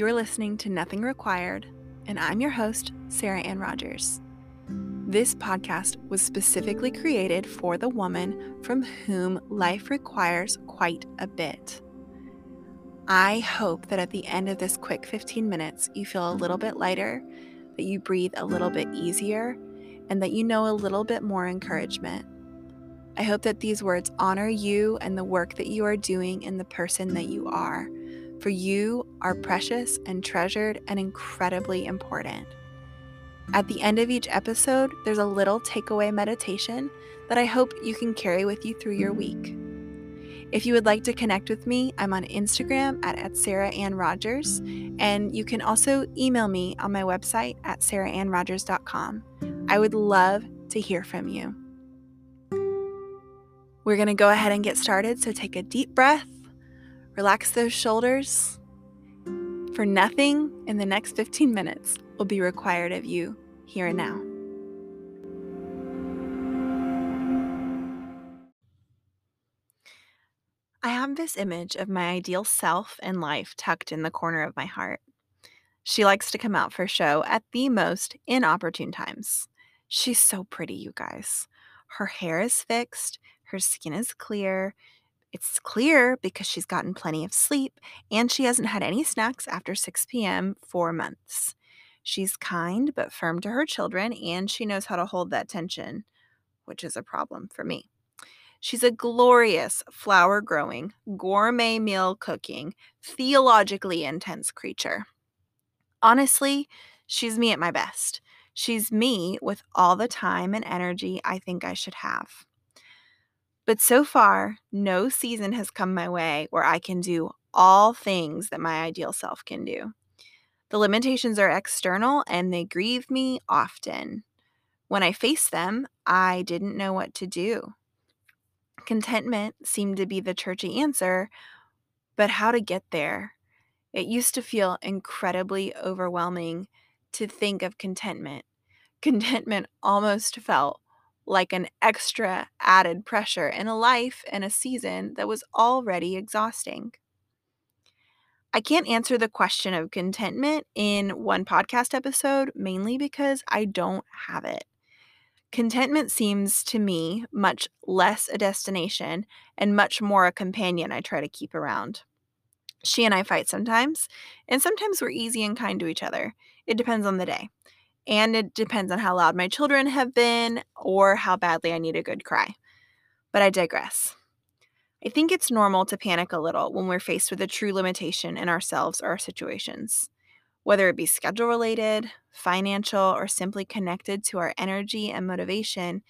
You're listening to Nothing Required, and I'm your host, Sarah Ann Rogers. This podcast was specifically created for the woman from whom life requires quite a bit. I hope that at the end of this quick 15 minutes, you feel a little bit lighter, that you breathe a little bit easier, and that you know a little bit more encouragement. I hope that these words honor you and the work that you are doing and the person that you are, for you are precious and treasured and incredibly important. At the end of each episode, there's a little takeaway meditation that I hope you can carry with you through your week. If you would like to connect with me, I'm on Instagram at, at Sarah Ann Rogers, and you can also email me on my website at sarahannrogers.com. I would love to hear from you. We're going to go ahead and get started, so take a deep breath, relax those shoulders, for nothing in the next 15 minutes will be required of you here and now. I have this image of my ideal self and life tucked in the corner of my heart. She likes to come out for show at the most inopportune times. She's so pretty, you guys. Her hair is fixed, her skin is clear, it's clear because she's gotten plenty of sleep and she hasn't had any snacks after 6 p.m. for months. She's kind but firm to her children and she knows how to hold that tension, which is a problem for me. She's a glorious flower growing, gourmet meal cooking, theologically intense creature. Honestly, she's me at my best. She's me with all the time and energy I think I should have. But so far, no season has come my way where I can do all things that my ideal self can do. The limitations are external and they grieve me often. When I face them, I didn't know what to do. Contentment seemed to be the churchy answer, but how to get there? It used to feel incredibly overwhelming to think of contentment. Contentment almost felt like an extra added pressure in a life and a season that was already exhausting. I can't answer the question of contentment in one podcast episode, mainly because I don't have it. Contentment seems to me much less a destination and much more a companion I try to keep around. She and I fight sometimes, and sometimes we're easy and kind to each other. It depends on the day. And it depends on how loud my children have been or how badly I need a good cry. But I digress. I think it's normal to panic a little when we're faced with a true limitation in ourselves or our situations. Whether it be schedule related, financial, or simply connected to our energy and motivation,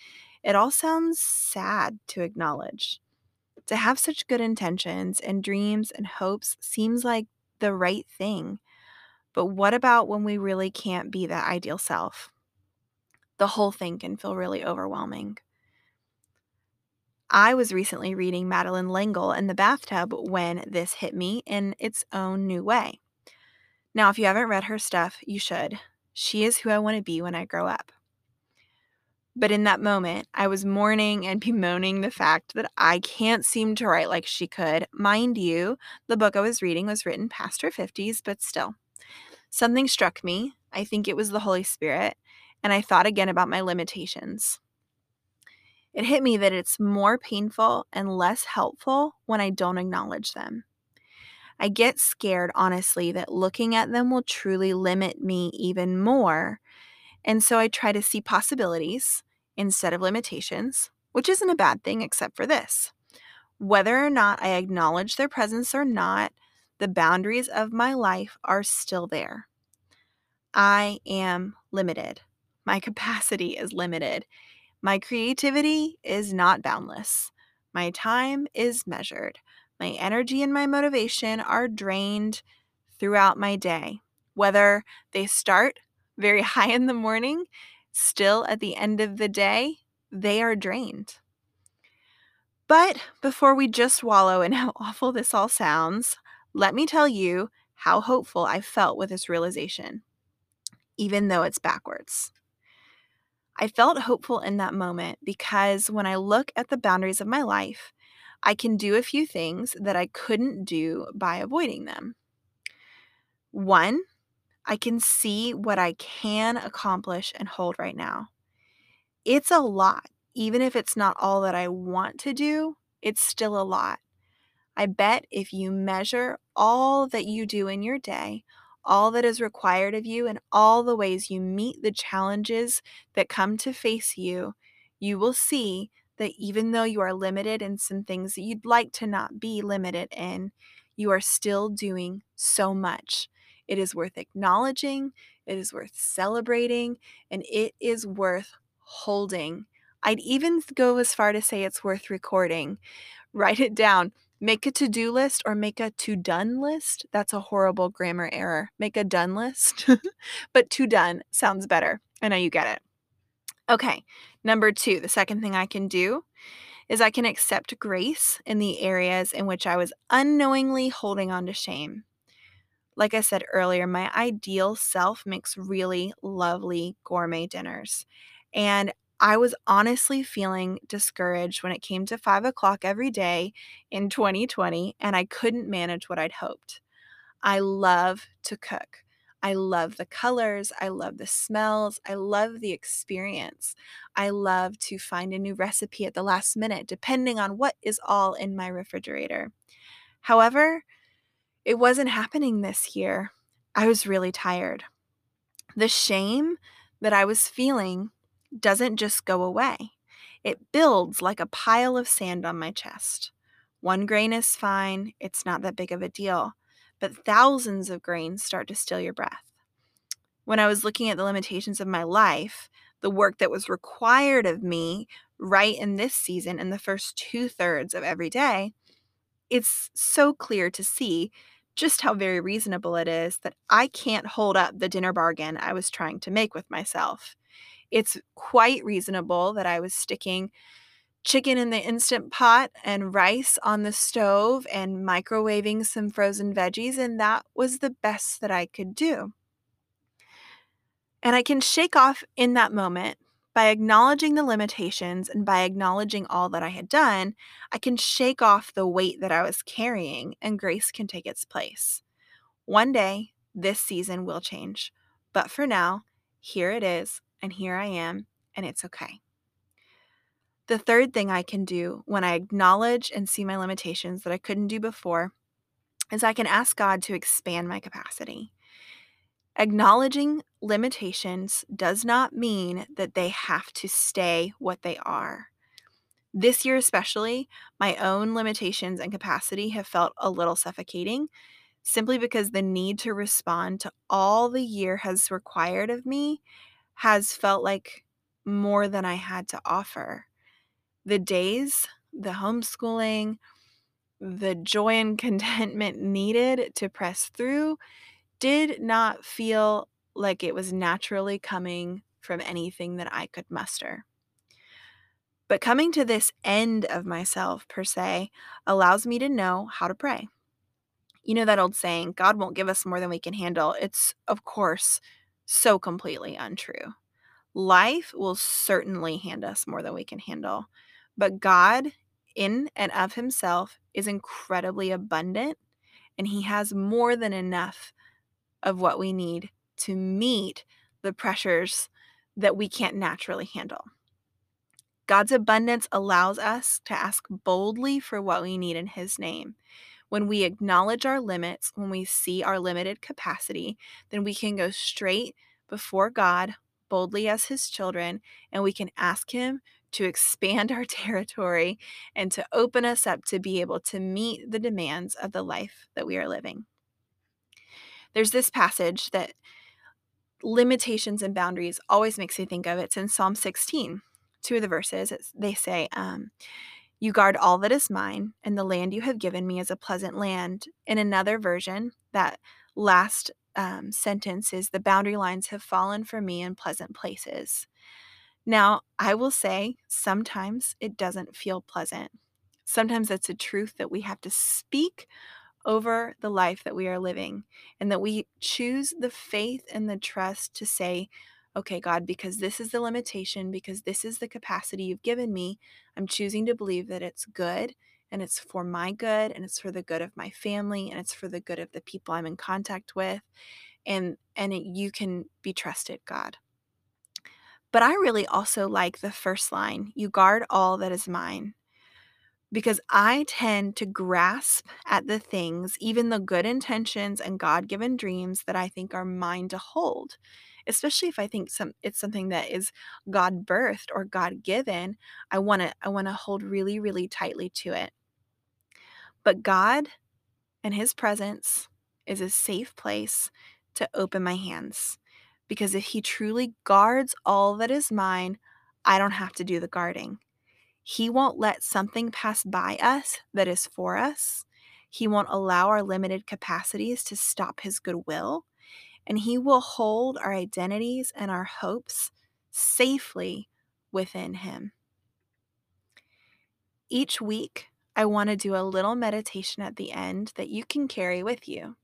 it all sounds sad to acknowledge. To have such good intentions and dreams and hopes seems like the right thing. But what about when we really can't be that ideal self? The whole thing can feel really overwhelming. I was recently reading Madeleine L'Engle in the bathtub when this hit me in its own new way. Now, if you haven't read her stuff, you should. She is who I want to be when I grow up. But in that moment, I was mourning and bemoaning the fact that I can't seem to write like she could. Mind you, the book I was reading was written past her 50s, but still. Something struck me. I think it was the Holy Spirit, and I thought again about my limitations. It hit me that it's more painful and less helpful when I don't acknowledge them. I get scared, honestly, that looking at them will truly limit me even more. And so I try to see possibilities instead of limitations, which isn't a bad thing except for this. Whether or not I acknowledge their presence or not, the boundaries of my life are still there. I am limited. My capacity is limited. My creativity is not boundless. My time is measured. My energy and my motivation are drained throughout my day. Whether they start very high in the morning, still at the end of the day, they are drained. But before we just wallow in how awful this all sounds, let me tell you how hopeful I felt with this realization, even though it's backwards. I felt hopeful in that moment because when I look at the boundaries of my life, I can do a few things that I couldn't do by avoiding them. One, I can see what I can accomplish and hold right now. It's a lot. Even if it's not all that I want to do, it's still a lot. I bet if you measure all that you do in your day, all that is required of you, and all the ways you meet the challenges that come to face you, you will see that even though you are limited in some things that you'd like to not be limited in, you are still doing so much. It is worth acknowledging, it is worth celebrating, and it is worth holding. I'd even go as far to say it's worth recording. Write it down. Make a to do list or make a to done list. That's a horrible grammar error. Make a done list, but to done sounds better. I know you get it. Okay, number two, the second thing I can do is I can accept grace in the areas in which I was unknowingly holding on to shame. Like I said earlier, my ideal self makes really lovely gourmet dinners. And I was honestly feeling discouraged when it came to five o'clock every day in 2020, and I couldn't manage what I'd hoped. I love to cook. I love the colors. I love the smells. I love the experience. I love to find a new recipe at the last minute, depending on what is all in my refrigerator. However, it wasn't happening this year. I was really tired. The shame that I was feeling doesn't just go away, it builds like a pile of sand on my chest. One grain is fine, it's not that big of a deal, but thousands of grains start to steal your breath. When I was looking at the limitations of my life, the work that was required of me right in this season, in the first two thirds of every day, it's so clear to see just how very reasonable it is that I can't hold up the dinner bargain I was trying to make with myself. It's quite reasonable that I was sticking chicken in the instant pot and rice on the stove and microwaving some frozen veggies, and that was the best that I could do. And I can shake off in that moment by acknowledging the limitations and by acknowledging all that I had done, I can shake off the weight that I was carrying and grace can take its place. One day, this season will change. But for now, here it is, and here I am, and it's okay. The third thing I can do when I acknowledge and see my limitations that I couldn't do before is I can ask God to expand my capacity. Acknowledging limitations does not mean that they have to stay what they are. This year, especially, my own limitations and capacity have felt a little suffocating simply because the need to respond to all the year has required of me has felt like more than I had to offer. The days, the homeschooling, the joy and contentment needed to press through did not feel like it was naturally coming from anything that I could muster. But coming to this end of myself, per se, allows me to know how to pray. You know that old saying, God won't give us more than we can handle. It's, of course, so completely untrue. Life will certainly hand us more than we can handle. But God, in and of Himself, is incredibly abundant, and He has more than enough of what we need to meet the pressures that we can't naturally handle. God's abundance allows us to ask boldly for what we need in His name. When we acknowledge our limits, when we see our limited capacity, then we can go straight before God boldly as His children and we can ask Him to expand our territory and to open us up to be able to meet the demands of the life that we are living there's this passage that limitations and boundaries always makes me think of. It's in Psalm 16. Two of the verses, they say, um, You guard all that is mine, and the land you have given me is a pleasant land. In another version, that last um, sentence is, The boundary lines have fallen for me in pleasant places. Now, I will say sometimes it doesn't feel pleasant. Sometimes it's a truth that we have to speak over the life that we are living and that we choose the faith and the trust to say, okay, God, because this is the limitation, because this is the capacity you've given me, I'm choosing to believe that it's good and it's for my good and it's for the good of my family and it's for the good of the people I'm in contact with and and it, you can be trusted, God. But I really also like the first line, you guard all that is mine. Because I tend to grasp at the things, even the good intentions and God given dreams that I think are mine to hold especially if I think some it's something that is God birthed or God given, I want to I want to hold really really tightly to it. But God and his presence is a safe place to open my hands. Because if he truly guards all that is mine, I don't have to do the guarding. He won't let something pass by us that is for us. He won't allow our limited capacities to stop his goodwill and He will hold our identities and our hopes safely within Him. Each week, I want to do a little meditation at the end that you can carry with you.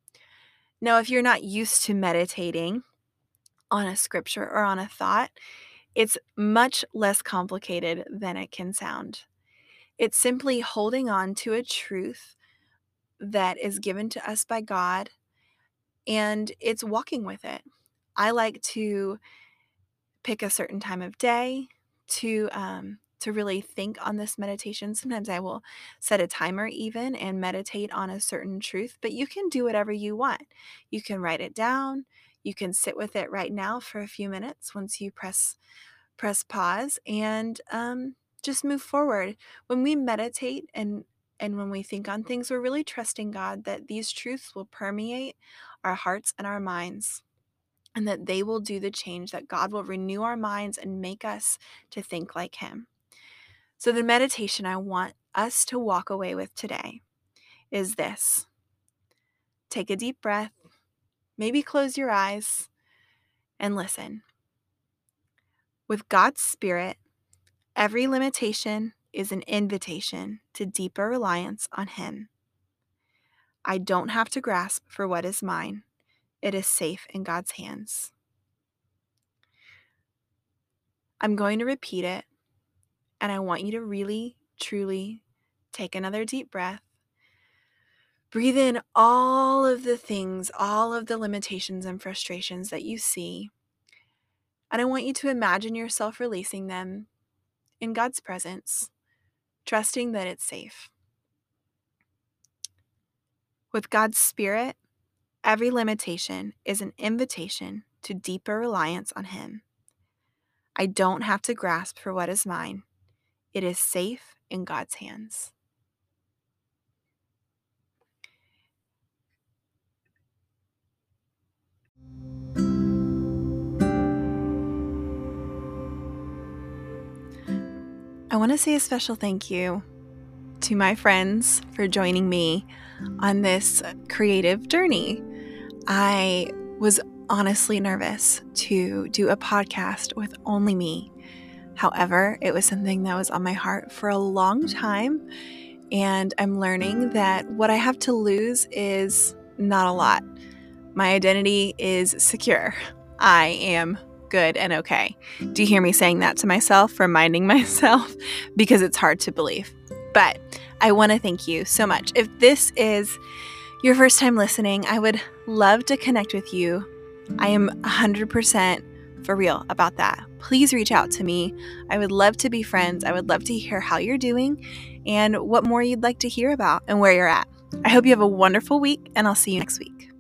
Now, if you're not used to meditating on a scripture or on a thought, it's much less complicated than it can sound. It's simply holding on to a truth that is given to us by God and it's walking with it. I like to pick a certain time of day to um, to really think on this meditation. Sometimes I will set a timer even and meditate on a certain truth, but you can do whatever you want. You can write it down. You can sit with it right now for a few minutes once you press press pause and um, just move forward. When we meditate and and when we think on things, we're really trusting God that these truths will permeate our hearts and our minds, and that they will do the change, that God will renew our minds and make us to think like Him. So, the meditation I want us to walk away with today is this take a deep breath, maybe close your eyes, and listen. With God's Spirit, every limitation is an invitation to deeper reliance on Him. I don't have to grasp for what is mine, it is safe in God's hands. I'm going to repeat it, and I want you to really, truly take another deep breath. Breathe in all of the things, all of the limitations and frustrations that you see. And I want you to imagine yourself releasing them in God's presence trusting that it's safe. With God's Spirit, every limitation is an invitation to deeper reliance on Him. I don't have to grasp for what is mine, it is safe in God's hands. I want to say a special thank you to my friends for joining me on this creative journey. I was honestly nervous to do a podcast with only me. However, it was something that was on my heart for a long time, and I'm learning that what I have to lose is not a lot. My identity is secure. I am good and okay. Do you hear me saying that to myself, reminding myself? because it's hard to believe. But I want to thank you so much. If this is your first time listening, I would love to connect with you. I am 100% for real about that. Please reach out to me. I would love to be friends. I would love to hear how you're doing and what more you'd like to hear about and where you're at. I hope you have a wonderful week, and I'll see you next week.